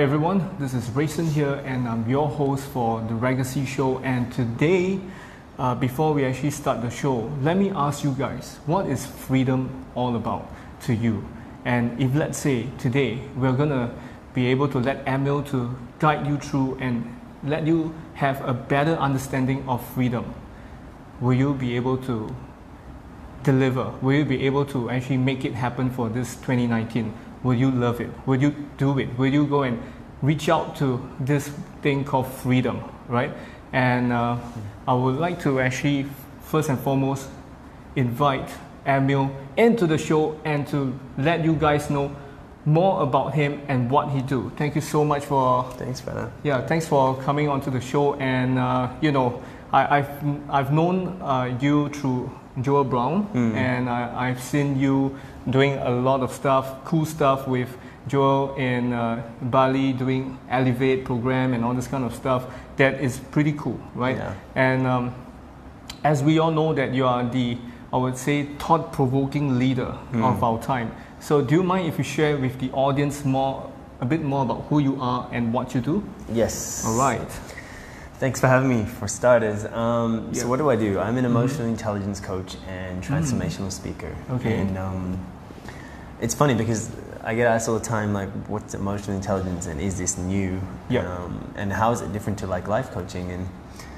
Hi everyone, this is Rayson here, and I'm your host for the Legacy Show. And today, uh, before we actually start the show, let me ask you guys, what is freedom all about to you? And if let's say today we're gonna be able to let Emile to guide you through and let you have a better understanding of freedom, will you be able to deliver? Will you be able to actually make it happen for this 2019? Will you love it? Will you do it? Will you go and reach out to this thing called freedom, right? And uh, I would like to actually, first and foremost, invite Emile into the show and to let you guys know more about him and what he do. Thank you so much for Thanks, brother. yeah, thanks for coming onto the show. And uh, you know, I, I've I've known uh, you through Joel Brown, and I, I've seen you doing a lot of stuff, cool stuff with Joel in uh, Bali, doing Elevate program and all this kind of stuff. That is pretty cool, right? Yeah. And um, as we all know that you are the I would say thought-provoking leader of our time. So do you mind if you share with the audience more a bit more about who you are and what you do? Yes. All right. Thanks for having me. For starters, um, Yeah. so what do I do? I'm an emotional intelligence coach and transformational speaker. Okay. And um, it's funny because I get asked all the time, like, what's emotional intelligence and is this new? Yeah. Um, and how is it different to like life coaching? And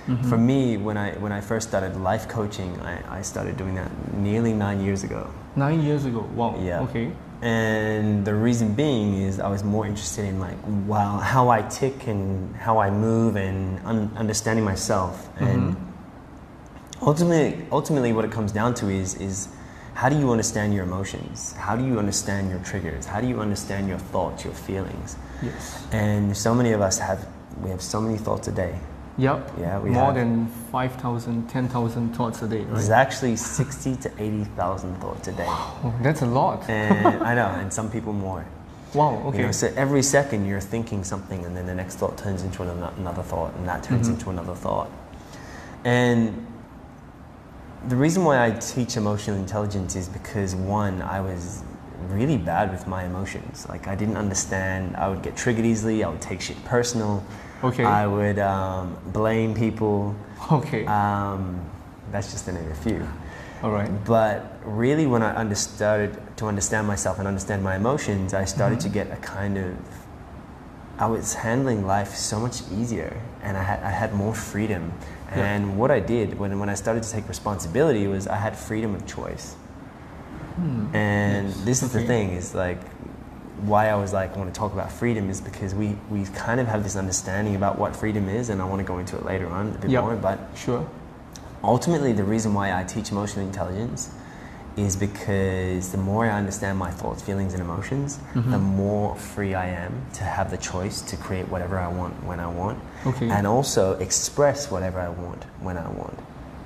Mm-hmm. for me, when I when I first started life coaching, I, I started doing that nearly nine years ago. Nine years ago. Wow. Yeah. Okay. And the reason being is I was more interested in like wow how I tick and how I move and un- understanding myself. Mm-hmm. And ultimately, ultimately, what it comes down to is is how do you understand your emotions? How do you understand your triggers? How do you understand your thoughts, your feelings? Yes. And so many of us have we have so many thoughts a day. Yep. Yeah, we More have- than 5,000, 10,000 thoughts a day, There's right? actually sixty to eighty thousand thoughts a day, Oh, that's a lot. and I know, and some people more. Wow. You Okay. know, so every second you're thinking something, and then the next thought turns into another thought, and that turns Mhm. into another thought. And the reason why I teach emotional intelligence is because one, I was really bad with my emotions. Like I didn't understand. I would get triggered easily. I would take shit personal. Okay. I would um, blame people. okay. Um, that's just to name a few. All right. But really, when I started to understand myself and understand my emotions, I started to get a kind of. I was handling life so much easier, and I had, I had more freedom. Yeah. And what I did when, when I started to take responsibility was I had freedom of choice. Hmm. And Yes. this is the thing is like why I was like I want to talk about freedom is because we, we kind of have this understanding about what freedom is, and I want to go into it later on a bit Yep. more. But Sure. ultimately the reason why I teach emotional intelligence is because the more I understand my thoughts, feelings, and emotions, mm-hmm. the more free I am to have the choice to create whatever I want when I want, Okay. and also express whatever I want when I want,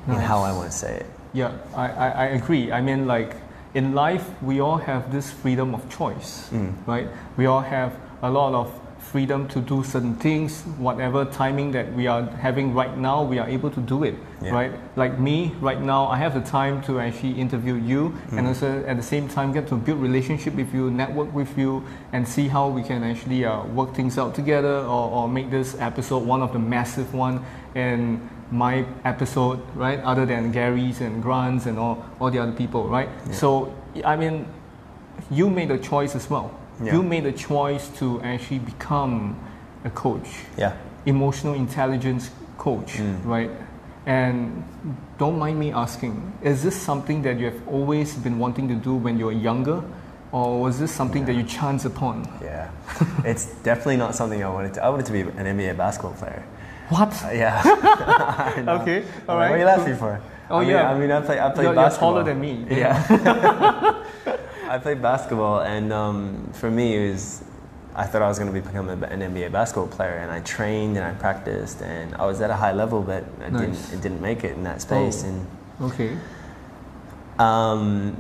and how I want to say it. Yeah, I, I, I agree. I mean, like, in life, we all have this freedom of choice, Mm. right? We all have a lot of freedom to do certain things, whatever timing that we are having right now, we are able to do it, Yeah. right? Like me, right now, I have the time to actually interview you Mm. and also at the same time get to build relationship with you, network with you, and see how we can actually uh, work things out together or, or make this episode one of the massive one in my episode, right? Other than Gary's and Grant's and all, all the other people, right? Yeah. So, I mean, you made a choice as well. Yeah. You made a choice to actually become a coach, Yeah. emotional intelligence coach, Mm. right? And don't mind me asking, is this something that you have always been wanting to do when you were younger? Or was this something that you chanced upon? Yeah, it's definitely not something I wanted to. I wanted to be an NBA basketball player. What? Uh, yeah. okay. All right. What are you laughing for? Oh, I mean, yeah. I mean, I play. I play You're, you're taller than me. Yeah. I played basketball, and um, for me, it was. I thought I was going to become an NBA basketball player, and I trained and I practiced, and I was at a high level, but I Nice. didn't. It didn't make it in that space, Oh. and Okay. um,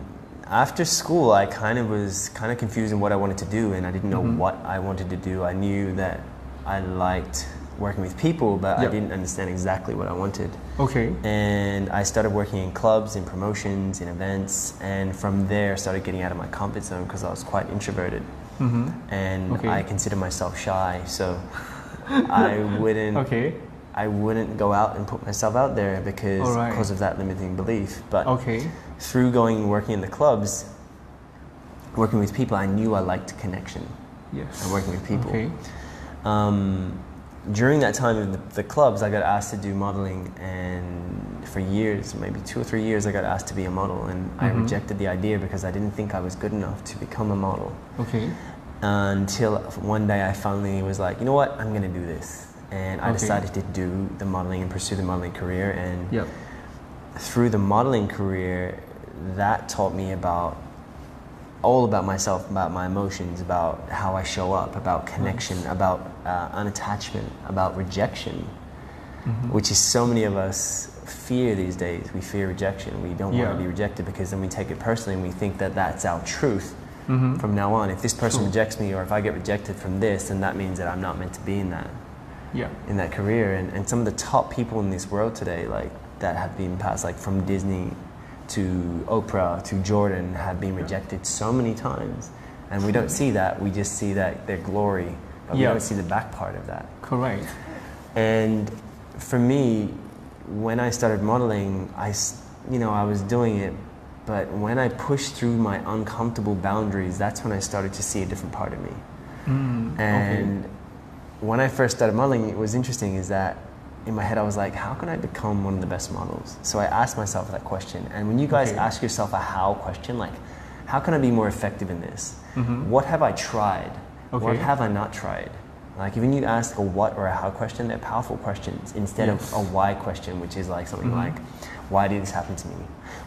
after school, I kind of was kind of confused in what I wanted to do, and I didn't know Mhm. what I wanted to do. I knew that I liked working with people, but Yep. I didn't understand exactly what I wanted. Okay. And I started working in clubs, in promotions, in events, and from there I started getting out of my comfort zone because I was quite introverted Mm-hmm. and Okay. I consider myself shy. So I wouldn't Okay. I wouldn't go out and put myself out there because Alright. because of that limiting belief. But Okay. through going and working in the clubs, working with people, I knew I liked connection Yes. and working with people. Okay. Um, during that time in the, the clubs, I got asked to do modeling, and for years, maybe two or three years, I got asked to be a model, and I Mhm. rejected the idea because I didn't think I was good enough to become a model. Okay. Until one day, I finally was like, you know what, I'm gonna do this, and I Okay. decided to do the modeling and pursue the modeling career, and Yep. through the modeling career, that taught me about all about myself, about my emotions, about how I show up, about connection, about uh, unattachment, about rejection, Mhm. which is so many of us fear these days. We fear rejection. We don't want to be rejected because then we take it personally and we think that that's our truth Mhm. from now on. If this person True. rejects me or if I get rejected from this, then that means that I'm not meant to be in that Yeah. in that career and, and some of the top people in this world today like that have been passed like from disney to oprah to jordan have been rejected so many times and we don't see that we just see that their glory but we Yeah. don't see the back part of that Correct. and for me when i started modeling i you know i was doing it but when i pushed through my uncomfortable boundaries that's when i started to see a different part of me Mm, and when I first started modeling, it was interesting is that in my head I was like, how can I become one of the best models? So I asked myself that question. And when you guys Okay. ask yourself a how question, like, how can I be more effective in this? okay. Mhm. What have I tried? What have I not tried? Like, even you ask a what or a how question, they're powerful questions instead Yes. of a why question, which is like something Mhm. like, why did this happen to me?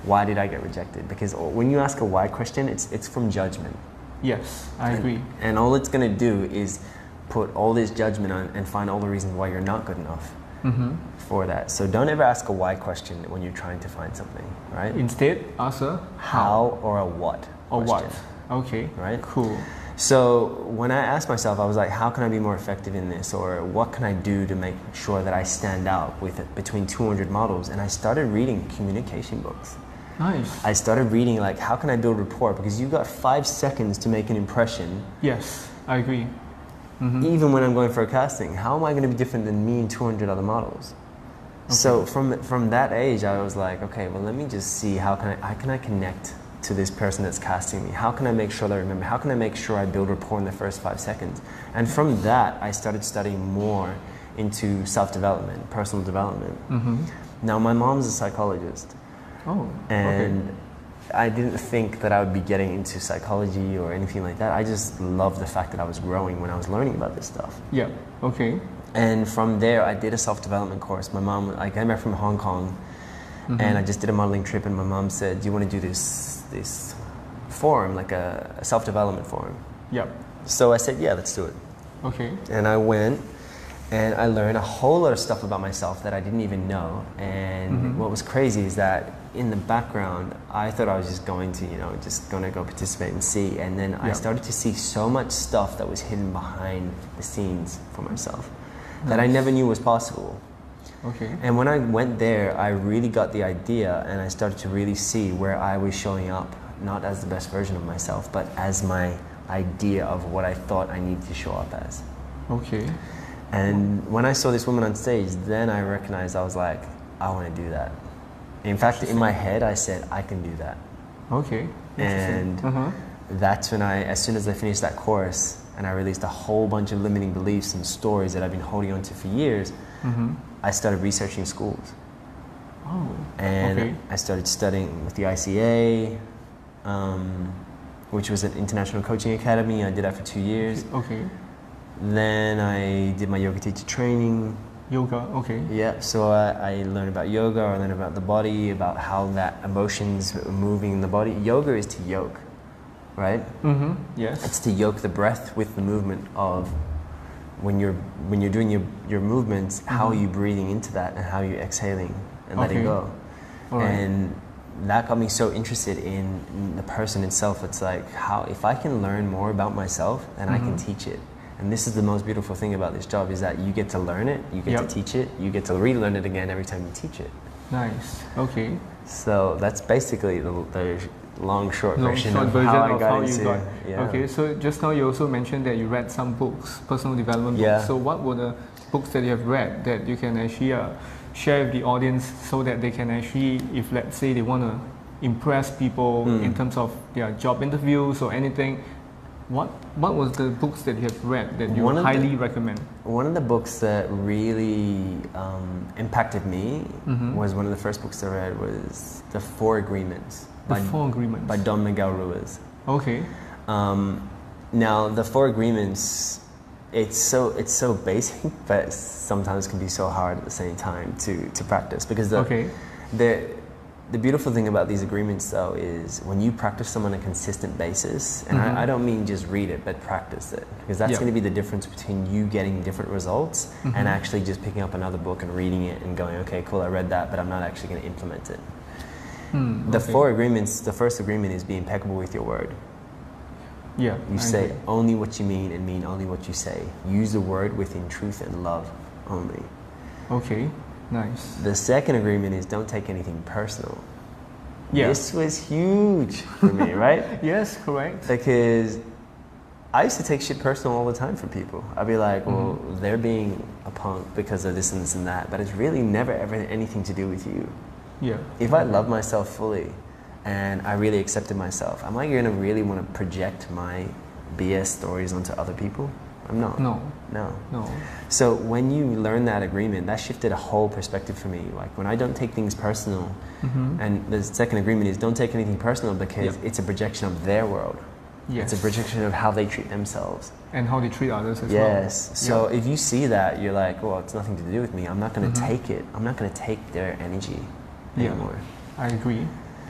Why did I get rejected? Because when you ask a why question, it's, it's from judgment. Yes, I And- agree. And all it's going to do is put all this judgment on and find all the reasons why you're not good enough Mm-hmm. for that. So don't ever ask a why question when you're trying to find something, right? Instead, ask a How or a what or question, what. Okay. Right? Cool. So when I asked myself, I was like, how can I be more effective in this? Or what can I do to make sure that I stand out with between 200 models? And I started reading communication books. Nice. I started reading like, how can I build rapport? Because you've got five seconds to make an impression Yes, I agree. Mm-hmm. even when I'm going for a casting, how am I going to be different than me and 200 other models? So from from that age, I was like, okay, well, let me just see how can I how can I connect to this person that's casting me? How can I make sure that I remember? How can I make sure I build rapport in the first five seconds? And from that, I started studying more into self development, personal development. Mm-hmm. Now, my mom's a psychologist, Oh. and okay. I didn't think that I would be getting into psychology or anything like that. I just loved the fact that I was growing when I was learning about this stuff. Yeah. Okay. And from there, I did a self development course. My mom, I came back from Hong Kong, Mhm. and I just did a modeling trip. And my mom said, "Do you want to do this this forum, like a, a self development forum?" Yep. So I said, "Yeah, let's do it." Okay. And I went, and I learned a whole lot of stuff about myself that I didn't even know. And Mhm. what was crazy is that in the background, I thought I was just going to, you know, just going to go participate and see. And then I started to see so much stuff that was hidden behind the scenes for myself that I never knew was possible. Okay. And when I went there, I really got the idea and I started to really see where I was showing up, not as the best version of myself, but as my idea of what I thought I needed to show up as. Okay. And when I saw this woman on stage, then I recognized I was like, I want to do that. In fact, in my head, I said, I can do that. Okay. And uh-huh. that's when I, as soon as I finished that course and I released a whole bunch of limiting beliefs and stories that I've been holding on to for years, Mm-hmm. I started researching schools. Oh. And okay. I started studying with the ICA, um, which was an international coaching academy. I did that for two years. Okay. Then I did my yoga teacher training. Yoga. Okay. Yeah, so I, I learned about yoga, I learned about the body, about how that emotions moving in the body. Yoga is to yoke, right? Mm-hmm. Yes. It's to yoke the breath with the movement of when you're when you're doing your, your movements, how are Mhm. you breathing into that and how are you exhaling and letting go. Right. And that got me so interested in the person itself. It's like how if I can learn more about myself, then I can Mhm. teach it. And this is the most beautiful thing about this job is that you get to learn it, you get Yep. to teach it, you get to relearn it again every time you teach it. Nice. Okay. So that's basically the, the long short Long version short of version how I of got how into. you got. Yeah. Okay. So just now you also mentioned that you read some books, personal development books. Yeah. So what were the books that you have read that you can actually uh, share with the audience so that they can actually, if let's say they want to impress people Mm. in terms of their job interviews or anything, what what was the books that you have read that you of the- highly recommend? One of the books that really um, impacted me Mhm. was one of the first books I read was The Four Agreements The by, Four Agreements. by Don Miguel Ruiz. okay. Um, now, the Four Agreements, it's so it's so basic, but sometimes can be so hard at the same time to, to practice because the, Okay. the the beautiful thing about these agreements though is when you practice them on a consistent basis and Mhm. I, I don't mean just read it but practice it because that's Yeah. going to be the difference between you getting different results Mhm. and actually just picking up another book and reading it and going okay cool i read that but i'm not actually going to implement it Hmm, the okay. four agreements the first agreement is be impeccable with your word Yeah. you I say agree. only what you mean and mean only what you say use the word within truth and love only Okay. Nice. the second agreement is don't take anything personal Yeah. this was huge for me right Yes. Correct. because I used to take shit personal all the time from people. I'd be like, well, Mm-hmm. they're being a punk because of this and this and that, but it's really never ever anything to do with you. Yeah. If I love myself fully and I really accepted myself, am I going to really want to project my BS stories onto other people? I'm not. No. No. No. So when you learn that agreement, that shifted a whole perspective for me. Like when I don't take things personal, Mm-hmm. and the second agreement is don't take anything personal because Yep. it's a projection of their world. Yes. It's a projection of how they treat themselves. and how they treat others as well. yes. So Yeah. if you see that, you're like, well, it's nothing to do with me. I'm not going to Mhm. take it. I'm not going to take their energy Yeah. I agree.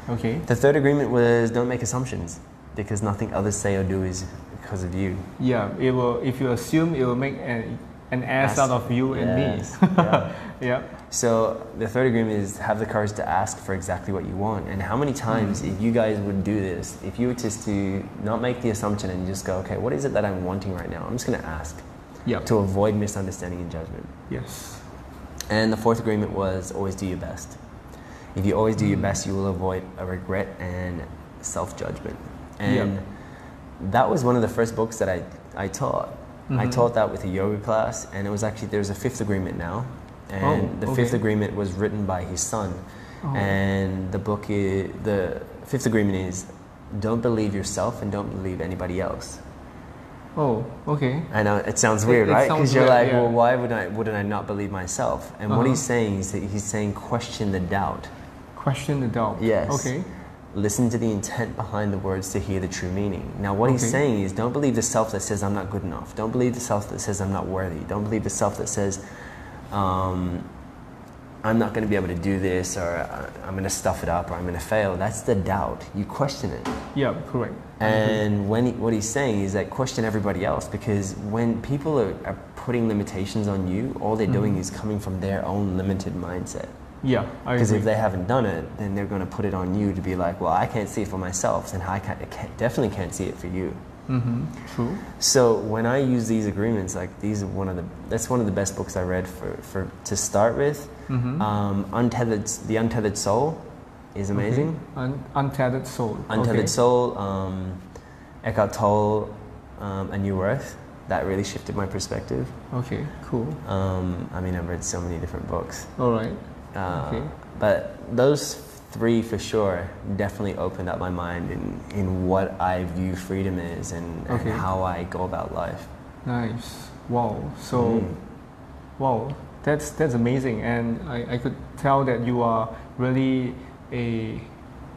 Okay. The third agreement was don't make assumptions because nothing others say or do is because of you. Yeah. It will. If you assume, it will make an, an ass Ask- out of you and Yes. me. yeah. Yeah. So the third agreement is have the courage to ask for exactly what you want. And how many times, Mm. if you guys would do this, if you were just to not make the assumption and just go, okay, what is it that I'm wanting right now? I'm just going to ask Yeah. to avoid misunderstanding and judgment. Yes. And the fourth agreement was always do your best. If you always do your Mm. best, you will avoid a regret and self judgment. And Yeah. that was one of the first books that I, I taught. I Mhm. taught that with a yoga class, and it was actually, there's a fifth agreement now. And Oh, the fifth agreement was written by his son. Oh. And the book is, the fifth agreement is don't believe yourself and don't believe anybody else. oh. Okay. I know it sounds weird, it right? Because you're like, yeah. well, why would I? Wouldn't I not believe myself? And what Uh-huh. he's saying is that he's saying question the doubt. Question the doubt. Yes. Okay. Listen to the intent behind the words to hear the true meaning. Now, what he's saying is, don't believe the self that says I'm not good enough. Don't believe the self that says I'm not worthy. Don't believe the self that says um, I'm not going to be able to do this, or I'm going to stuff it up, or I'm going to fail. That's the doubt. You question it. Yeah. Correct. And when he, what he's saying is that question everybody else because when people are, are putting limitations on you, all they're doing Mhm. is coming from their own limited mindset. Yeah. Because if they haven't done it, then they're going to put it on you to be like, well, I can't see it for myself, and I, can't, can't, definitely can't see it for you. mm-hmm. True. So when I use these agreements, like these are one of the that's one of the best books I read for, for to start with. Mm-hmm. Um, Untethered, the Untethered Soul is amazing. Okay. Un- untethered soul. Untethered okay. Soul, um, Eckhart Tolle, um, A New Earth. That really shifted my perspective. Okay. Cool. Um, I mean, I've read so many different books. All right. Uh, Okay. But those three for sure definitely opened up my mind in, in what I view freedom is and, and how I go about life. Nice. Wow. So. Mm. Wow, that's that's amazing, and I, I could tell that you are really a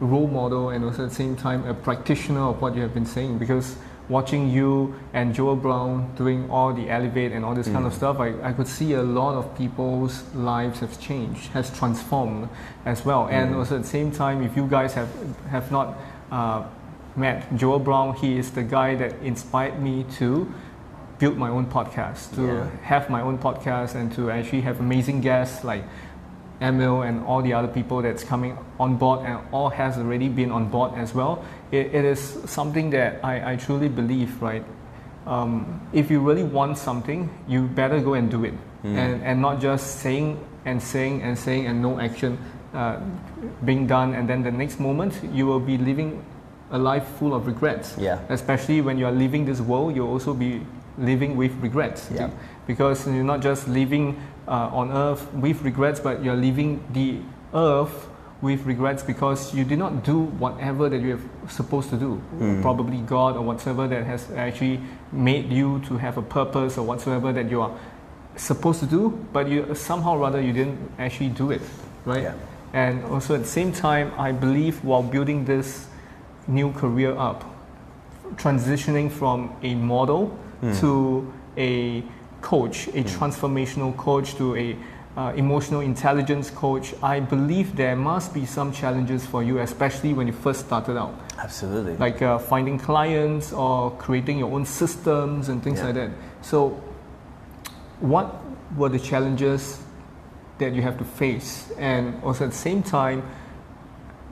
role model and also at the same time a practitioner of what you have been saying because watching you and Joel Brown doing all the elevate and all this kind of Mm. stuff, I, I could see a lot of people's lives have changed, has transformed as well. And Mm. also at the same time, if you guys have have not uh, met Joel Brown, he is the guy that inspired me to build my own podcast, to Yeah. have my own podcast, and to actually have amazing guests like Emile and all the other people that's coming on board and all has already been on board as well. It, it is something that I, I truly believe, right? um, if you really want something, you better go and do it, Mm. and and not just saying and saying and saying and no action uh, being done, and then the next moment you will be living a life full of regrets. Yeah. Especially when you are leaving this world, you'll also be living with regrets. Yeah. Because you're not just living uh, on earth with regrets, but you're leaving the earth with regrets because you did not do whatever that you are supposed to do. Mm. Probably God or whatsoever that has actually made you to have a purpose or whatsoever that you are supposed to do, but you somehow or rather you didn't actually do it, right? Yeah. And also at the same time, I believe while building this new career up, transitioning from a model Mm. to a coach, a Mm. transformational coach to a uh, emotional intelligence coach, I believe there must be some challenges for you, especially when you first started out, Absolutely. like uh, finding clients or creating your own systems and things Yeah. like that. So, what were the challenges that you have to face, and also at the same time,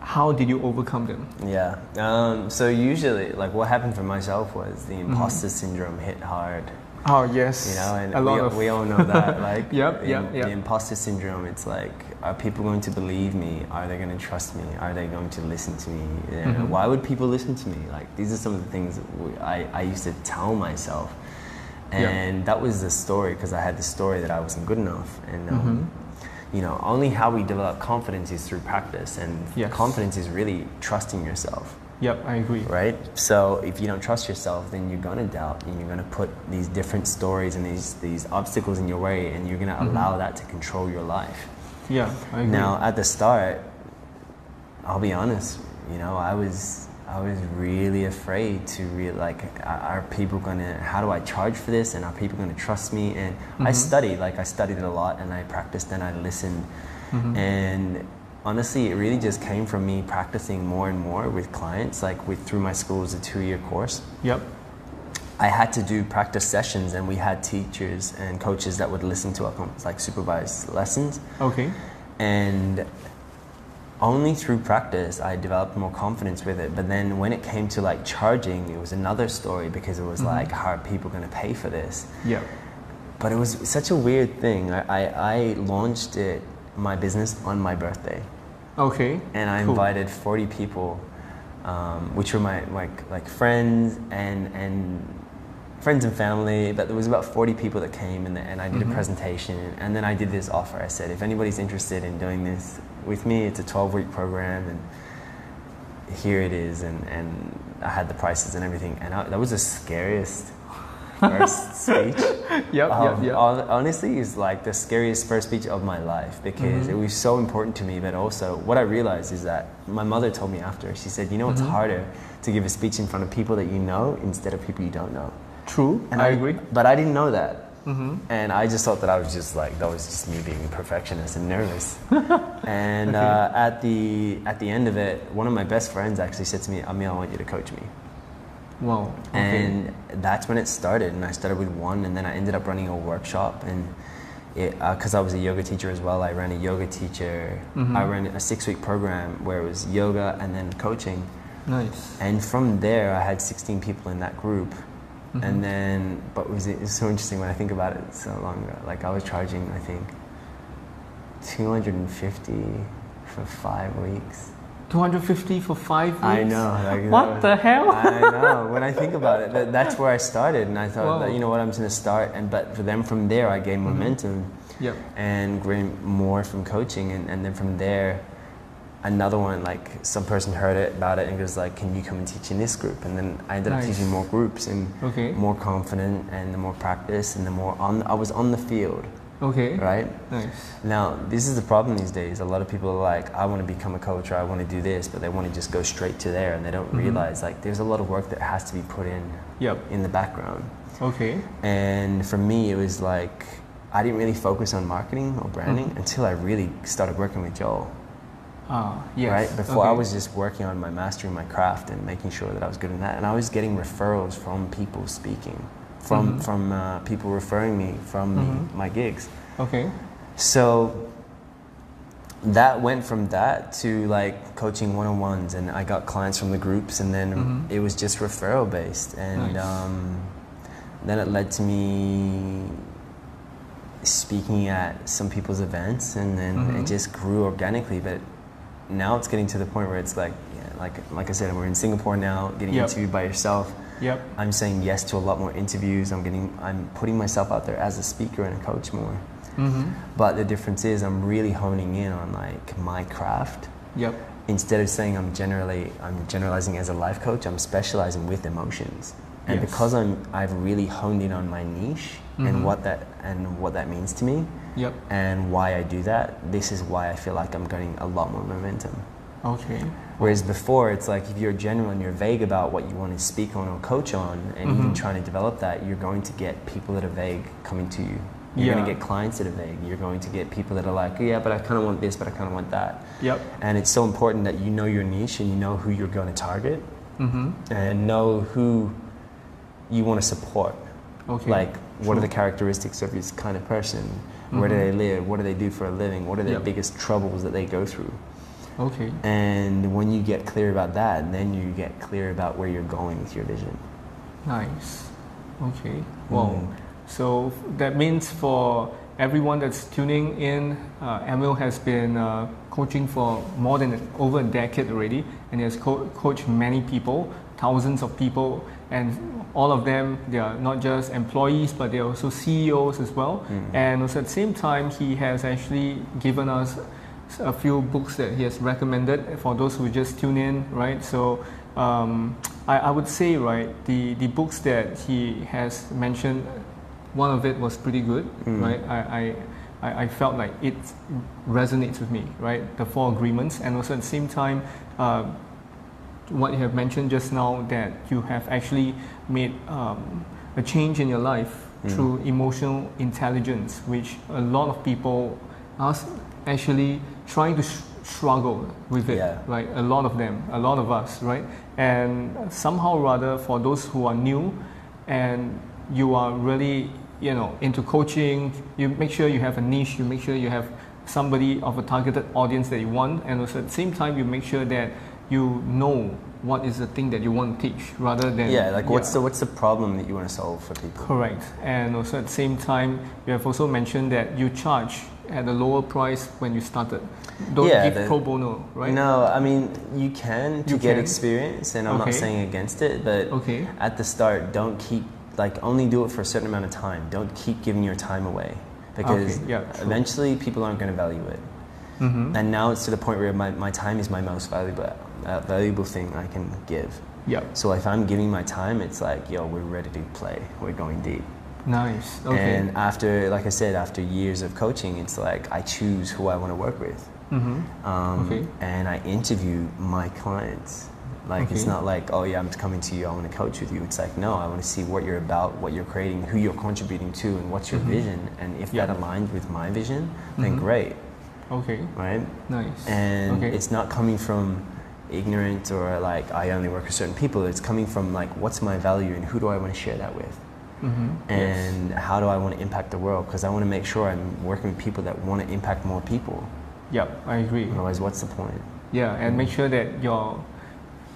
how did you overcome them? Yeah. Um, so usually, like what happened for myself was the Mm-hmm. imposter syndrome hit hard. Oh yes, You know, and a lot we, of we all know that. Like, Yep, the, yep, yep. the imposter syndrome. It's like, are people going to believe me? Are they going to trust me? Are they going to listen to me? You know, Mhm. Why would people listen to me? Like, these are some of the things that we, I, I used to tell myself. Yeah. And that was the story because I had the story that I wasn't good enough. And um, Mhm. You know, only how we develop confidence is through practice, and Yes. confidence is really trusting yourself Yep, I agree. right? So if you don't trust yourself, then you're gonna doubt, and you're gonna put these different stories and these these obstacles in your way, and you're gonna Mhm. allow that to control your life. Yeah, I agree. Now, at the start, I'll be honest, you know, I was I was really afraid to real like, are people gonna? How do I charge for this? And are people gonna trust me? And I Mhm. studied, like I studied a lot, and I practiced, and I listened, Mhm. and honestly, it really just came from me practicing more and more with clients. Like with through my school, was a two-year course. Yep. I had to do practice sessions, and we had teachers and coaches that would listen to our like supervised lessons. Okay. And only through practice, I developed more confidence with it. But then when it came to like charging, it was another story because it was Mhm. like, how are people going to pay for this? Yep. But it was such a weird thing. I, I, I launched it, my business on my birthday. Okay. and I Cool. invited 40 people, um, which were my like like friends and and friends and family. But there was about 40 people that came, and, and I did Mhm. a presentation, and then I did this offer. I said, if anybody's interested in doing this with me, it's a 12 week program, and here it is, and and I had the prices and everything, and I, that was the scariest first speech. Yep. Um, yep. Yep. Honestly, is like the scariest first speech of my life because Mhm. it was so important to me. But also, what I realized is that my mother told me after. She said, "You know, it's Mhm. harder to give a speech in front of people that you know instead of people you don't know." True. And I, agree. But I didn't know that, Mm-hmm. and I just thought that I was just like that was just me being a perfectionist and nervous. and uh, at the at the end of it, one of my best friends actually said to me, "Emile, I want you to coach me." Wow. Okay. and that's when it started and i started with one and then i ended up running a workshop and because i was a yoga teacher as well i ran a yoga teacher Mhm. i ran a six week program where it was yoga and then coaching nice. and from there i had 16 people in that group Mhm. and then but it was, it was so interesting when i think about it so long ago like i was charging i think 250 for five weeks 250 for five weeks. i know like, What was- the hell? I know. When I think about it, that, that's where I started, and I thought, that, you know what, I'm just gonna start. And but for them, from there, I gained Mhm. momentum Yep. and gained more from coaching, and, and then from there, another one like some person heard it about it and was like, "Can you come and teach in this group?" And then I ended up teaching more groups and Okay. more confident, and the more practice, and the more on. I was on the field, Okay. right? Nice. Now, this is the problem these days. A lot of people are like, I want to become a coach or I want to do this, but they want to just go straight to there and they don't Mhm. realize like there's a lot of work that has to be put in Yep. in the background. Okay. And for me, it was like I didn't really focus on marketing or branding Mhm. until I really started working with Joel. Ah. Yes. Right? Before I was just working on my mastering my craft and making sure that I was good in that. And I was getting referrals from people speaking, from Mhm. from uh, people referring me from Mhm. the, my gigs. Okay. So that went from that to like coaching one-on-ones and I got clients from the groups and then Mhm. it was just referral based and Nice. um, then it led to me speaking at some people's events, and then it just grew organically. But now it's getting to the point where it's like, yeah, like like I said, we're in Singapore now, getting Yep. interviewed by yourself. Yep. I'm saying yes to a lot more interviews. I'm getting, I'm putting myself out there as a speaker and a coach more. Mm-hmm. But the difference is, I'm really honing in on like my craft. Yep. Instead of saying I'm generally, I'm generalizing as a life coach. I'm specializing with emotions. And Yes. because I'm, I've really honed in on my niche Mhm. and what that and what that means to me, Yep. and why I do that. This is why I feel like I'm getting a lot more momentum. Okay. Whereas before, it's like if you're general and you're vague about what you want to speak on or coach on, and even Mhm. trying to develop that, you're going to get people that are vague coming to you. You're going to get clients that are vague. You're going to get people that are like, yeah, but I kind of want this, but I kind of want that. Yep. And it's so important that you know your niche and you know who you're going to target Mm-hmm. and know who you want to support. Okay. Like, what are the characteristics of this kind of person? Where do they live? What do they do for a living? What are the Yep. biggest troubles that they go through? Okay. And when you get clear about that, then you get clear about where you're going with your vision. Nice. Okay. Wow. Mm. So that means for everyone that's tuning in, uh, Emile has been uh, coaching for more than over a decade already, and he has co- coached many people, thousands of people, and all of them they are not just employees, but they're also CEOs as well. Mm. And also at the same time, he has actually given us a few books that he has recommended for those who just tune in, right? So um, I, I would say, right, the, the books that he has mentioned, one of it was pretty good, Mm. right? I, I, I I felt like it resonates with me, right? The Four Agreements, and also at the same time, uh, what you have mentioned just now that you have actually made um, a change in your life Mm. through emotional intelligence, which a lot of people are actually trying to sh- struggle with it, Yeah. right? A lot of them, a lot of us, right? And somehow or rather, for those who are new and you are really, you know, into coaching, you make sure you have a niche, you make sure you have somebody of a targeted audience that you want, and also at the same time, you make sure that you know what is the thing that you want to teach rather than Yeah, like what's yeah. the what's the problem that you want to solve for people? Correct. And also at the same time, you have also mentioned that you charge at a lower price when you started. Don't Yeah, give the- pro bono, right? No, I mean you can to You get can. experience, and I'm Okay. not saying against it, but Okay. at the start, don't keep like only do it for a certain amount of time. Don't keep giving your time away because Okay, yeah, true. eventually people aren't going to value it. Mm-hmm. And now it's to the point where my, my time is my most valuable uh, valuable thing I can give. Yeah. So if I'm giving my time, it's like, yo, we're ready to play. We're going deep. Nice. Okay. And after, like I said, after years of coaching, it's like I choose who I want to work with. mm-hmm. Um, Okay. And I interview my clients. Like it's not like, oh yeah, I'm coming to you. I want to coach with you. It's like, no, I want to see what you're about, what you're creating, who you're contributing to, and what's your Mhm. vision. And if Yeah. that aligns with my vision, then Mhm. great, Okay. right? Nice. And okay. it's not coming from ignorant or like I only work with certain people. It's coming from like, what's my value and who do I want to share that with? mm-hmm. and how do I want to impact the world? Because I want to make sure I'm working with people that want to impact more people. yes. Yep. I agree. Otherwise, what's the point? Yeah, and make sure that your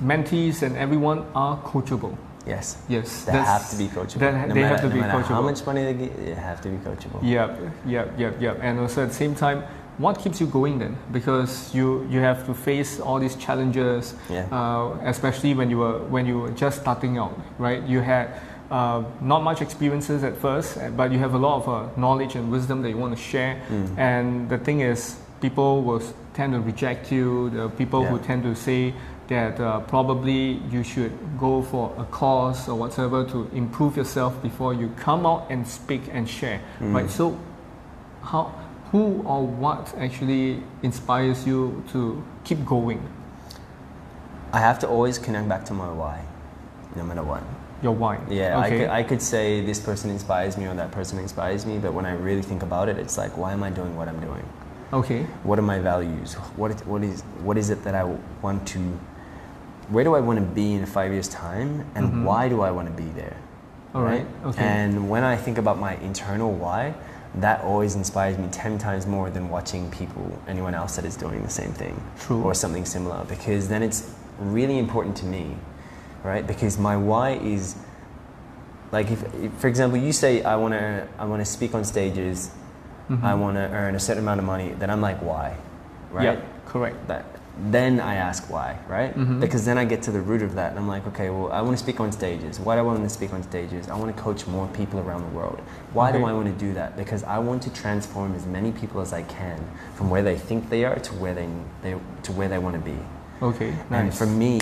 mentees and everyone are coachable. Yes, Yes. they have to be coachable. that- no they matter, have to no be matter how much money they get, they have to be coachable. Yep, yep, yep, yep. And also at the same time, what keeps you going then? Because you you have to face all these challenges, Yeah. uh, especially when you were when you were just starting out, right? You had uh, not much experiences at first, uh, but you have a lot of uh, knowledge and wisdom that you want to share. Mm. And the thing is, people will tend to reject you. The people who tend to say that uh, probably you should go for a course or whatever to improve yourself before you come out and speak and share, Mm. right? So, how, who or what actually inspires you to keep going? I have to always connect back to my why, no matter what. Your why? Yeah, I, could, I could say this person inspires me or that person inspires me, but when I really think about it, it's like, why am I doing what I'm doing? okay. What are my values? What what is what is it that I want to, where do I want to be in five years' time, and Mhm. why do I want to be there? All right. Okay. And when I think about my internal why, that always inspires me 10 times more than watching people, anyone else that is doing the same thing True. or something similar, because then it's really important to me, right? Because my why is Like if, if for example, you say I want to I want to speak on stages, Mhm. I want to earn a certain amount of money, then I'm like, why, right? Yeah, correct. That, then I ask why, right? Mhm. Because then I get to the root of that, and I'm like, okay, well, I want to speak on stages. Why do I want to speak on stages? I want to coach more people around the world. Why do I want to do that? Because I want to transform as many people as I can from where they think they are to where they, they to where they want to be. Okay, And for me,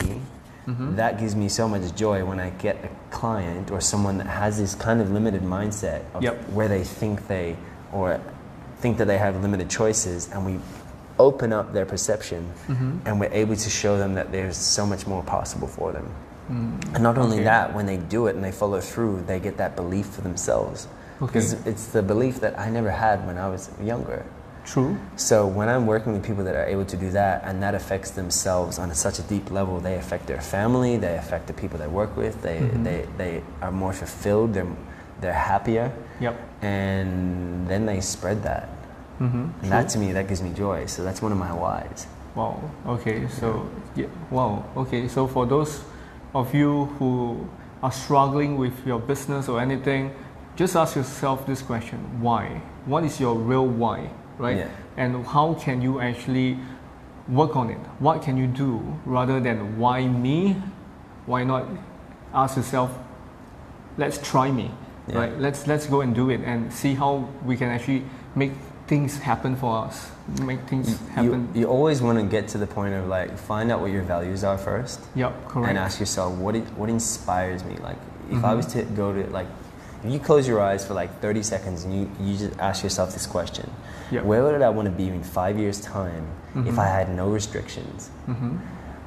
Mhm. that gives me so much joy when I get a client or someone that has this kind of limited mindset of Yep. where they think they or think that they have limited choices and we open up their perception Mhm. and we're able to show them that there's so much more possible for them. Mm. And not only Okay. that, when they do it and they follow through, they get that belief for themselves. Okay. Because it's the belief that I never had when I was younger. True. So when I'm working with people that are able to do that, and that affects themselves on such a deep level, they affect their family, they affect the people they work with, they, Mhm. they, they are more fulfilled, they're, they're happier, Yep. and then they spread that. Mm-hmm. And that to me, that gives me joy. So that's one of my whys. Wow. Okay. So yeah. Wow. Okay. So for those of you who are struggling with your business or anything, just ask yourself this question: Why? What is your real why? Right? Yeah. And how can you actually work on it? What can you do rather than why me? Why not ask yourself? Let's try me. Yeah. Right? Let's let's go and do it and see how we can actually make things happen for us. Make things You, happen. you always want to get to the point of like, find out what your values are first. Yep, correct. and ask yourself what it, what inspires me. Like if I Mhm. was to go to like if you close your eyes for like 30 seconds and you, you just ask yourself this question Yep. where would I want to be in five years time if Mhm. I had no restrictions hmm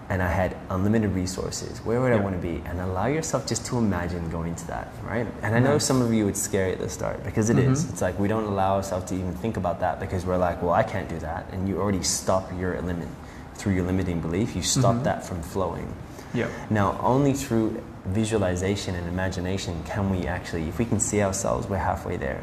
and I had unlimited resources where would I want to be and allow yourself just to imagine going to that right and I know some of you it's scary at the start because it is. Mhm. it's like we don't allow ourselves to even think about that because we're like well I can't do that and you already stop your limit through your limiting belief you stop Mhm. that from flowing Yep. now, only through visualization and imagination can we actually, if we can see ourselves, we're halfway there,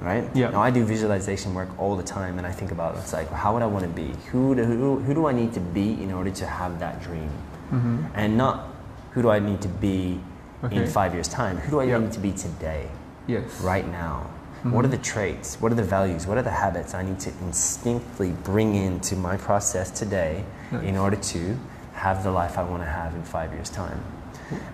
right? Yeah. Now, I do visualization work all the time, and I think about it's like, how would I want to be? Who do, who, who do I need to be in order to have that dream? hmm And not who do I need to be Okay. in five years' time? Who do I Yeah. need to be today, Yes. right now? Mhm. What are the traits? What are the values? What are the habits I need to instinctively bring into my process today in order to have the life I want to have in five years' time?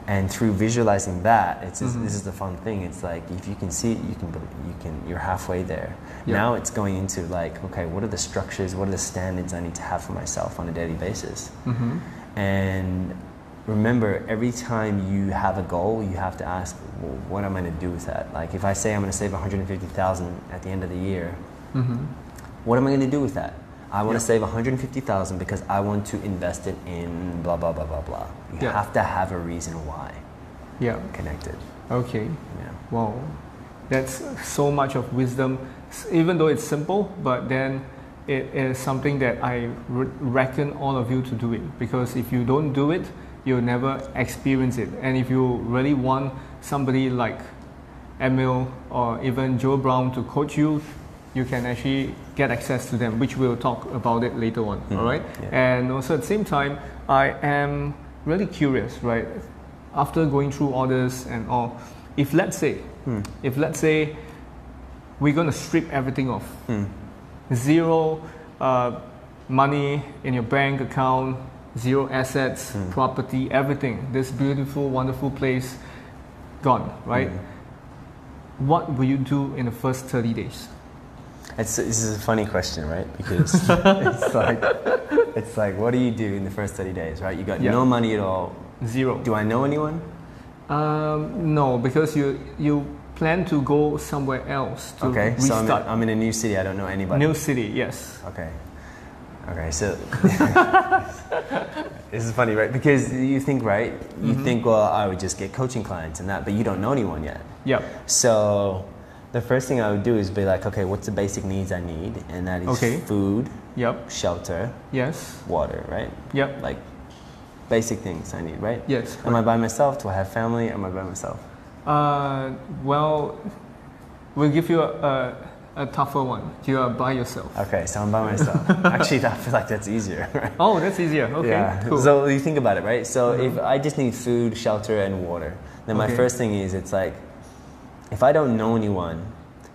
And through visualizing that, it's Mhm. this is the fun thing. It's like if you can see it, you can you can you're halfway there. Yeah. Now it's going into like okay, what are the structures? What are the standards I need to have for myself on a daily basis? hmm And remember, every time you have a goal, you have to ask, well, what am I going to do with that? Like, if I say I'm going to save 150,000 at the end of the year, hmm what am I going to do with that? I want to save 150,000 because I want to invest it in blah blah blah blah blah. You Yeah. have to have a reason why Yeah. connected. Okay. Yeah. Wow. That's so much of wisdom, even though it's simple, but then it is something that I re- reckon all of you to do it because if you don't do it, you'll never experience it. And if you really want somebody like Emile or even Joel Brown to coach you, you can actually get access to them, which we'll talk about it later on. Mhm. All right. Yeah. And also at the same time, I am really curious, right? After going through all this and all, if let's say, Hmm. if let's say we're going to strip everything off, Hmm. zero uh, money in your bank account, zero assets, Hmm. property, everything, this beautiful, wonderful place gone, right? Hmm. What will you do in the first 30 days? It's, this is a funny question, right? Because it's like, it's like, what do you do in the first 30 days, right? You got Yeah. no money at all. Zero. Do I know anyone? Um, no, because you you plan to go somewhere else to okay, so I'm in. I'm in a new city. I don't know anybody. New city, yes. Okay. Okay, so this is funny, right? Because you think, right? You Mhm. think, well, I would just get coaching clients and that, but you don't know anyone yet. Yep. So the first thing I would do is be like, okay, what's the basic needs I need? And that is Okay. food, Yep. shelter, Yes. water, right? Yep. Like basic things I need, right? Yes. Am I by myself? Do I have family? Am I by myself? Uh, well, we'll give you a, a, a tougher one. You are by yourself. Okay, so I'm by myself. Actually, I feel like that's easier, right? Oh, that's easier. Okay. Yeah. Cool. So you think about it, right? So Mhm. if I just need food, shelter, and water, then my Okay. first thing is it's like, if I don't know anyone,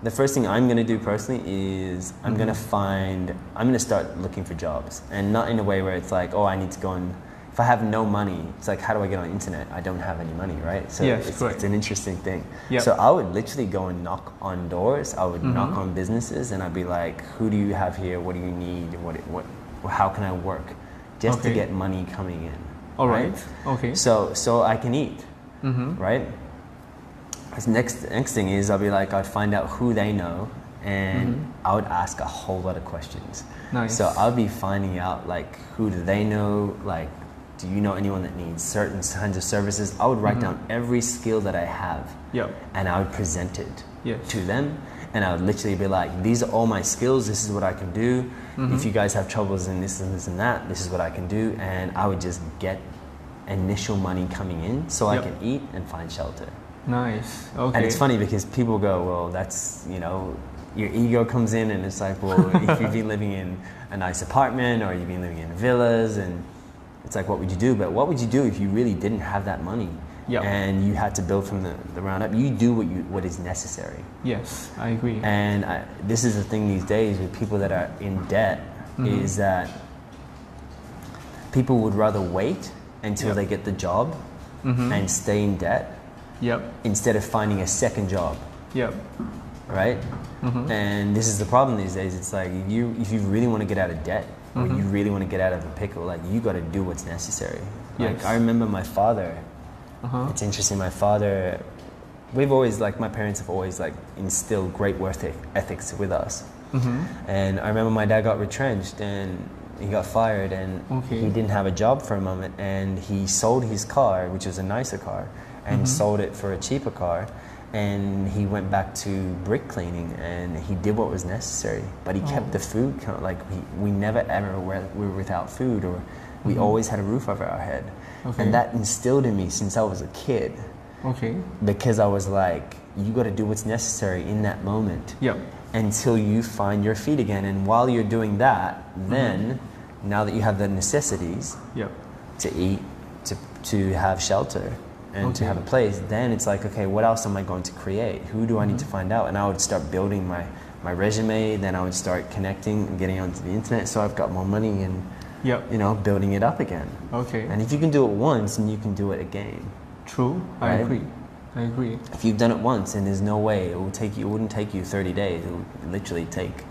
the first thing I'm gonna do personally is I'm gonna find I'm gonna start looking for jobs, and not in a way where it's like, oh, I need to go and if I have no money, it's like, how do I get on the internet? I don't have any money, right? So Yes, it's, it's an interesting thing. Yep. So I would literally go and knock on doors. I would knock Mm-hmm. on businesses, and I'd be like, who do you have here? What do you need? What what? How can I work? Just to get money coming in. All right. Okay. So so I can eat, Mm-hmm. right? This next next thing is I'll be like I'd find out who they know, and I would ask a whole lot of questions. Mm-hmm. Nice. So I'll be finding out like who do they know, like do you know anyone that needs certain kinds of services? I would write Mm-hmm. down every skill that I have, Yep. and I would present it Yes. to them. And I would literally be like, these are all my skills. This is what I can do. Mm-hmm. If you guys have troubles in this and this and that, this is what I can do. And I would just get initial money coming in so Yep. I can eat and find shelter. Nice. Okay. And it's funny because people go, well, that's, you know, your ego comes in and it's like, well, if you've been living in a nice apartment or you've been living in villas and it's like, what would you do? But what would you do if you really didn't have that money Yep. and you had to build from the, the ground up? You do what, you, what is necessary. Yes, I agree. And I, this is the thing these days with people that are in debt Mm-hmm. is that people would rather wait until Yep. they get the job Mhm. and stay in debt Yep. instead of finding a second job, Yep. right? Mhm. And this is the problem these days. It's like if you if you really want to get out of debt or Mhm. you really want to get out of a pickle, like you got to do what's necessary. Like I remember my father. Uh-huh. It's interesting. My father, we've always like my parents have always like instilled great work eth- ethics with us. Mm-hmm. And I remember my dad got retrenched and he got fired and Okay. he didn't have a job for a moment and he sold his car, which was a nicer car, and Mhm. sold it for a cheaper car. And he went back to brick cleaning and he did what was necessary. But he Oh. kept the food. Like we, we never ever were, were without food or we Mhm. always had a roof over our head. Okay. And that instilled in me since I was a kid Okay. because I was like, you got to do what's necessary in that moment Yep. until you find your feet again. And while you're doing that, then now that you have the necessities Yep. to eat, to, to have shelter, and to have a place, then it's like, okay, what else am I going to create? Who do I need to Mm-hmm. find out? And I would start building my, my resume, then I would start connecting and getting onto the internet so I've got more money and, Yep. you know, building it up again. Okay. And if you can do it once, then you can do it again. True. I Right? agree. I agree. If you've done it once and there's no way it will take you, it wouldn't take you 30 days. It would literally take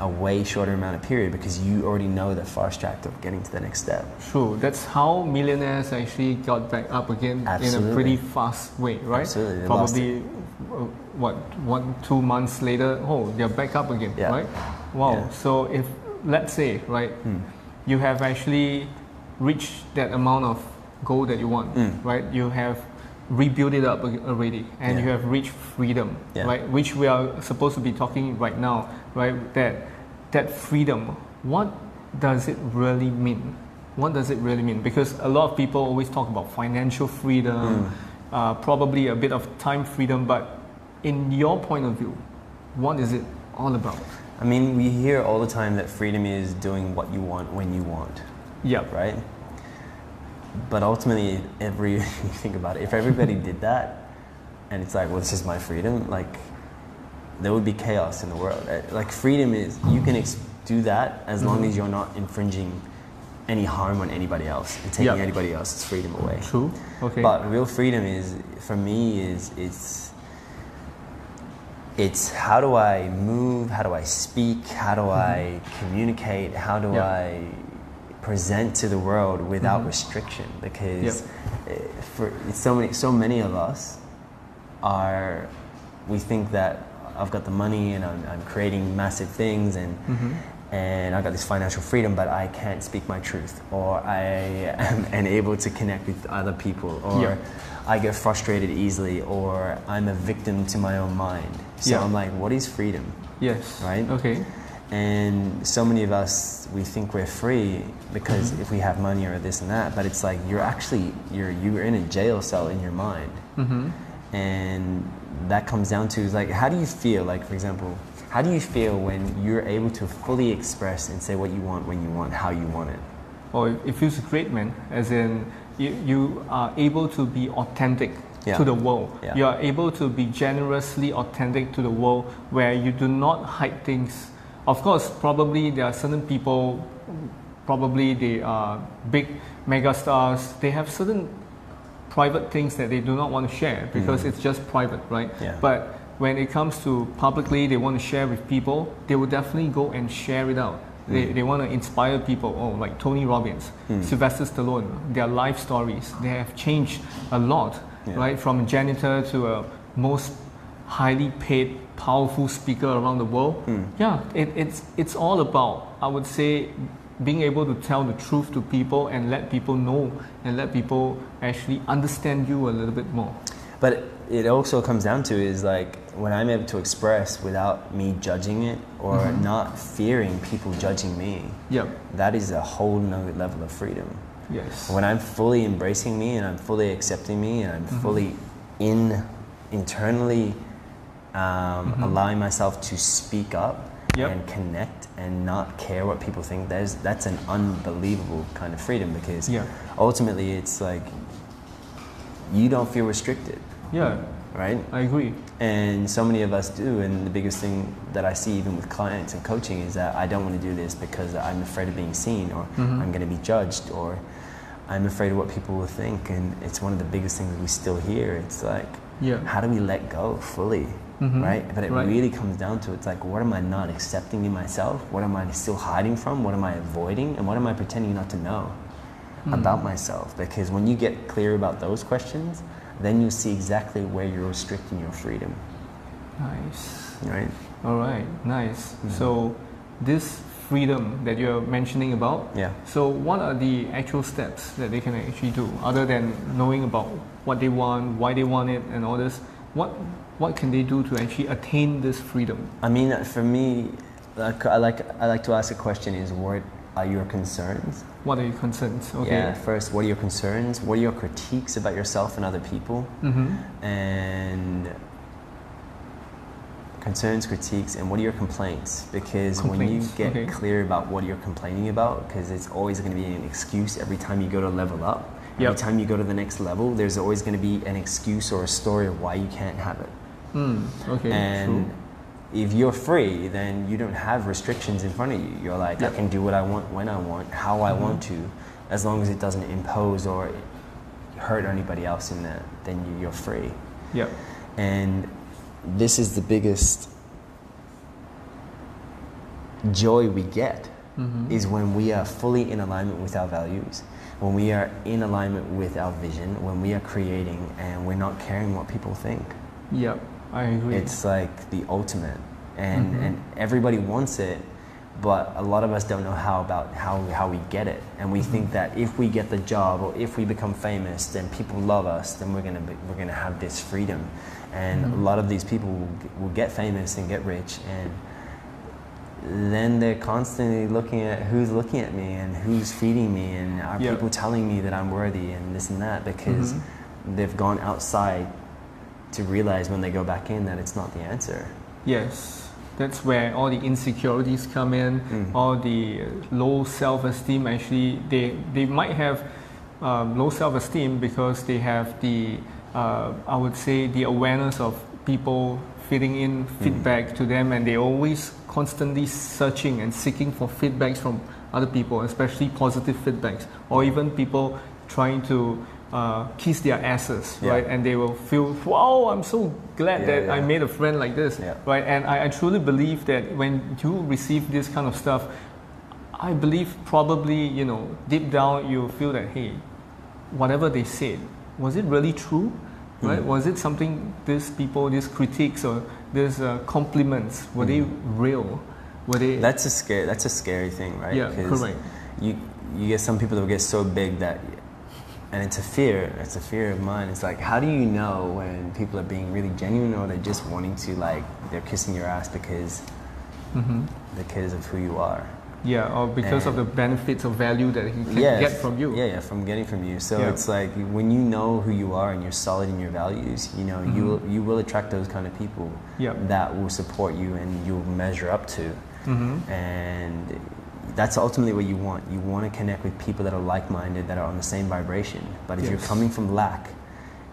a way shorter amount of period because you already know the fast track of getting to the next step. True. That's how millionaires actually got back up again in a pretty fast way, right? Absolutely. They Probably, uh, what, one, two months later, oh, they're back up again, Yeah. right? Wow. Yeah. So if, let's say, right, Hmm. you have actually reached that amount of goal that you want, Mm. right? You have rebuilt it up already, and Yeah. you have reached freedom, Yeah. right? Which we are supposed to be talking right now, right? That that freedom. What does it really mean? What does it really mean? Because a lot of people always talk about financial freedom, uh, probably a bit of time freedom, but in your point of view, what is it all about? I mean, we hear all the time that freedom is doing what you want when you want, Yep. right? But ultimately, every you think about it, if everybody did that, and it's like, well, this is my freedom, like there would be chaos in the world. Uh, Like freedom is you can ex- do that as long as you're not infringing any harm on anybody else and taking Yeah. anybody else's freedom away. True. Okay. But real freedom is, for me, is it's it's how do I move? How do I speak? How do I communicate? How do Mm-hmm. I present to the world without Mhm. restriction? Because eh, for so many so many of us are we think that I've got the money and I'm, I'm creating massive things and Mhm. and I got this financial freedom, but I can't speak my truth, or I am unable to connect with other people, or Yeah. I get frustrated easily, or I'm a victim to my own mind. So Yeah. I'm like, what is freedom? Yes. Right? Okay. And so many of us, we think we're free because Mm-hmm. if we have money or this and that, but it's like you're actually you're you're in a jail cell in your mind, Mm-hmm. and that comes down to is like how do you feel? Like for example, how do you feel when you're able to fully express and say what you want when you want, how you want it? Or it, it feels great, man. As in, you, you are able to be authentic Yeah. to the world. Yeah. You are able to be generously authentic to the world where you do not hide things. Of course, probably there are certain people, probably they are big mega stars, they have certain private things that they do not want to share because it's just private, right? Yeah. But when it comes to publicly, they want to share with people, they will definitely go and share it out. They, Mm. they want to inspire people, oh, like Tony Robbins, Sylvester Stallone, their life stories, they have changed a lot, Yeah. right? From a janitor to a most highly paid, powerful speaker around the world. Hmm. Yeah, it, it's, it's all about, I would say, being able to tell the truth to people and let people know and let people actually understand you a little bit more. But it also comes down to is like when I'm able to express without me judging it or Mm-hmm. not fearing people judging me, Yep. that is a whole nother level of freedom. Yes. When I'm fully embracing me and I'm fully accepting me and I'm fully in internally um, allowing myself to speak up Yep. and connect and not care what people think, there's, that's an unbelievable kind of freedom because Yeah. ultimately it's like you don't feel restricted, Yeah, right? I agree. And so many of us do. And the biggest thing that I see, even with clients and coaching, is that I don't want to do this because I'm afraid of being seen, or I'm going to be judged, or I'm afraid of what people will think. And it's one of the biggest things we still hear. It's like, Yeah. how do we let go fully, Mhm. right? But it Right. really comes down to it's like, what am I not accepting in myself? What am I still hiding from? What am I avoiding? And what am I pretending not to know Hmm. about myself? Because when you get clear about those questions, then you'll see exactly where you're restricting your freedom, Nice. right? All right, nice. Mm-hmm. So, this freedom that you're mentioning about, Yeah. so what are the actual steps that they can actually do other than knowing about what they want, why they want it, and all this? What what can they do to actually attain this freedom? I mean, for me, like, I like I like to ask a question: Is what are your concerns? What are your concerns? Okay. Yeah. First, what are your concerns? What are your critiques about yourself and other people? Mm-hmm. And concerns, critiques, and what are your complaints? Because when you get okay. clear about what you're complaining about, because it's always going to be an excuse every time you go to level up. Every time you go to the next level, there's always going to be an excuse or a story of why you can't have it. Mm, okay. And true. if you're free, then you don't have restrictions in front of you. You're like, Yep. I can do what I want, when I want, how I want Mm-hmm. to, as long as it doesn't impose or hurt anybody else in that, then you- you're free. Yep. And this is the biggest joy we get Mm-hmm. is when we are fully in alignment with our values, when we are in alignment with our vision, when we are creating and we're not caring what people think. Yep. I agree. It's like the ultimate, and Mhm. and everybody wants it, but a lot of us don't know how about how how we get it, and we think that if we get the job or if we become famous, then people love us, then we're gonna be, we're gonna have this freedom, and Mhm. a lot of these people will, will get famous and get rich, and then they're constantly looking at who's looking at me and who's feeding me and are Yeah. people telling me that I'm worthy and this and that because Mhm. they've gone outside to realize when they go back in that it's not the answer. Yes, that's where all the insecurities come in, Mm. all the low self-esteem. Actually, they they might have um, low self-esteem because they have the uh, I would say the awareness of people feeding in feedback to them, and they always constantly searching and seeking for feedbacks from other people, especially positive feedbacks, or even people trying to. Uh, kiss their asses, Yeah. right? And they will feel, wow, I'm so glad Yeah, that I made a friend like this, Yeah. right? And I, I truly believe that when you receive this kind of stuff, I believe probably you know deep down you feel that hey, whatever they said, was it really true? Right? Mm. Was it something these people, these critiques or these uh, compliments, were they real? Were they? Mm. That's a scary. That's a scary thing, right? Yeah, correct. You you get some people that will get so big that, and it's a fear. It's a fear of mine. It's like, how do you know when people are being really genuine or they're just wanting to like they're kissing your ass because Mhm. because of who you are? Yeah, or because of the benefits or value that he can yeah, get from you. Yeah, yeah, from getting from you. So Yeah. it's like when you know who you are and you're solid in your values, you know, you will, you will attract those kind of people Mm-hmm. Yeah. that will support you and you'll measure up to. hmm and that's ultimately what you want. You want to connect with people that are like-minded, that are on the same vibration. But if you're coming from lack,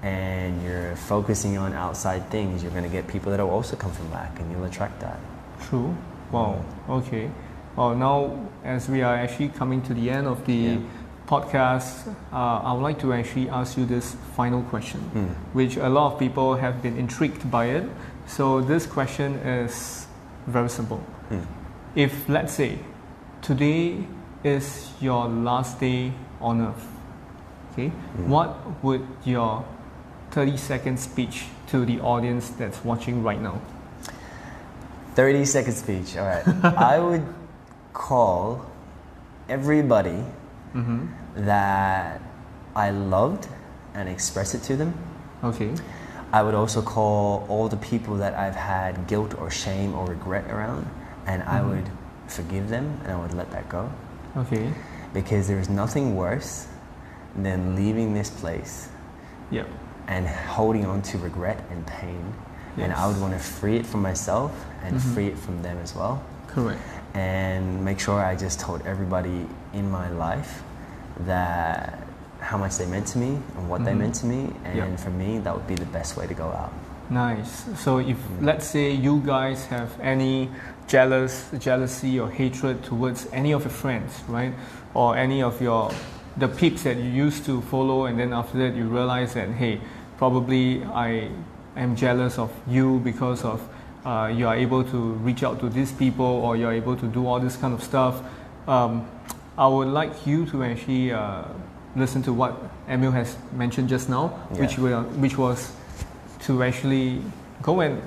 and you're focusing on outside things, you're going to get people that will also come from lack, and you'll attract that. True. Wow. Okay. Well, now as we are actually coming to the end of the Yeah. podcast, uh, I would like to actually ask you this final question, Mm. which a lot of people have been intrigued by it. So this question is very simple. Mm. If let's say today is your last day on earth, okay, Mm. what would your 30 second speech to the audience that's watching right now? 30 second speech. All right. I would call everybody Mm-hmm. that I loved and express it to them. Okay. I would also call all the people that I've had guilt or shame or regret around, and I Mhm. would forgive them and I would let that go. Okay. Because there is nothing worse than leaving this place Yep. and holding on to regret and pain. And I would want to free it from myself and Mhm. free it from them as well. Correct. And make sure I just told everybody in my life that how much they meant to me and what they Mhm. meant to me. And Yep. for me, that would be the best way to go out. Nice. So if Mm. let's say you guys have any jealous jealousy or hatred towards any of your friends, right? Or any of your the peeps that you used to follow and then after that you realize that hey, probably I am jealous of you because of uh, you are able to reach out to these people or you're able to do all this kind of stuff. Um, I would like you to actually uh, listen to what Emile has mentioned just now, which Yeah. will, which was to actually go and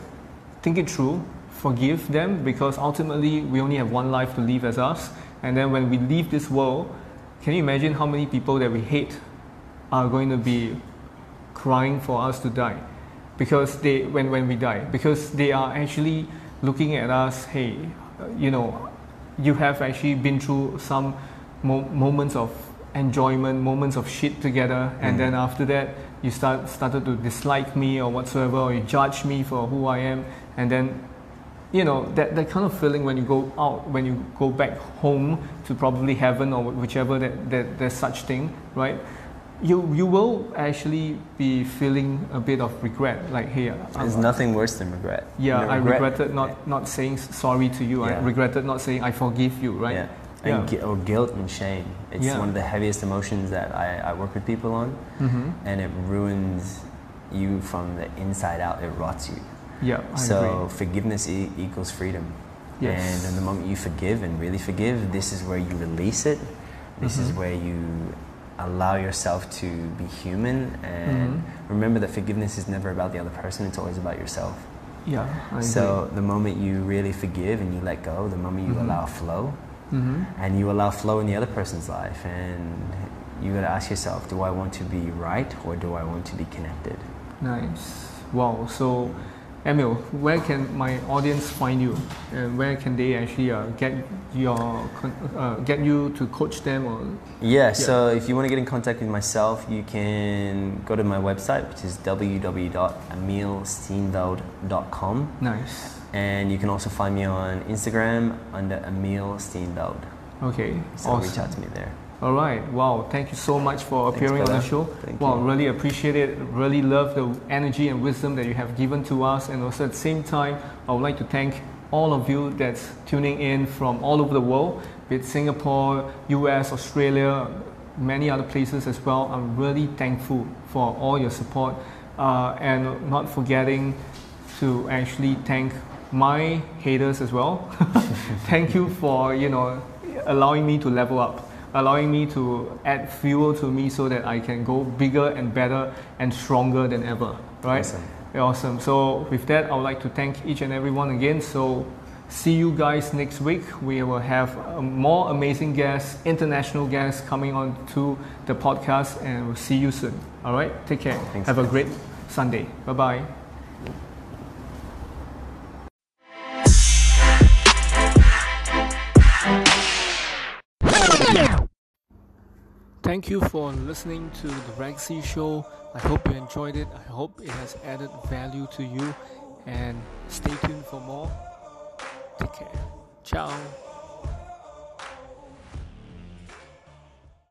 think it through, forgive them because ultimately we only have one life to live as us. And then when we leave this world, can you imagine how many people that we hate are going to be crying for us to die? Because they, when, when we die, because they are actually looking at us, hey, you know, you have actually been through some mo- moments of enjoyment, moments of shit together, and Mm. then after that, you start started to dislike me or whatsoever, or you judge me for who I am, and then, you know, that, that kind of feeling when you go out, when you go back home to probably heaven or whichever that, that there's such thing, right? You you will actually be feeling a bit of regret, like hey, There's I'm- nothing worse than regret. yeah, I regret- regretted not, not saying sorry to you. I Yeah. regretted not saying I forgive you, right? Yeah. And gui- or guilt and shame. It's one of the heaviest emotions that I, I work with people on, Mm-hmm. and it ruins you from the inside out. It rots you. Yeah, I so agree. forgiveness e- equals freedom. Yes. And in the moment you forgive and really forgive, this is where you release it. This is Mhm. where you allow yourself to be human and Mhm. remember that forgiveness is never about the other person, it's always about yourself. Yeah, I So the moment you really forgive and you let go, the moment you Mhm. allow flow, hmm and you allow flow in the other person's life, and you gotta ask yourself, do I want to be right or do I want to be connected? Nice. Wow. So, Emile, where can my audience find you, and where can they actually uh, get your uh, get you to coach them or? Yeah, so if you want to get in contact with myself, you can go to my website, which is www.emilesteenveld.com. Nice. And you can also find me on Instagram under Emile Steenveld. Okay. So awesome. reach out to me there. All right. Wow. Thank you so much for Thanks, appearing on the show. Thank wow. you. Really appreciate it. Really love the energy and wisdom that you have given to us. And also at the same time, I would like to thank all of you that's tuning in from all over the world, be it Singapore, US, Australia, many other places as well. I'm really thankful for all your support. Uh, and not forgetting to actually thank my haters as well. thank you for, you know, allowing me to level up allowing me to add fuel to me so that I can go bigger and better and stronger than ever. Right? Awesome. Awesome. So with that, I would like to thank each and everyone again. So see you guys next week. We will have uh, more amazing guests, international guests coming on to the podcast, and we'll see you soon. All right. Take care. Thanks, have a great Sunday. Bye bye. Thank you for listening to the Raygacy Show. I hope you enjoyed it. I hope it has added value to you. And stay tuned for more. Take care. Ciao.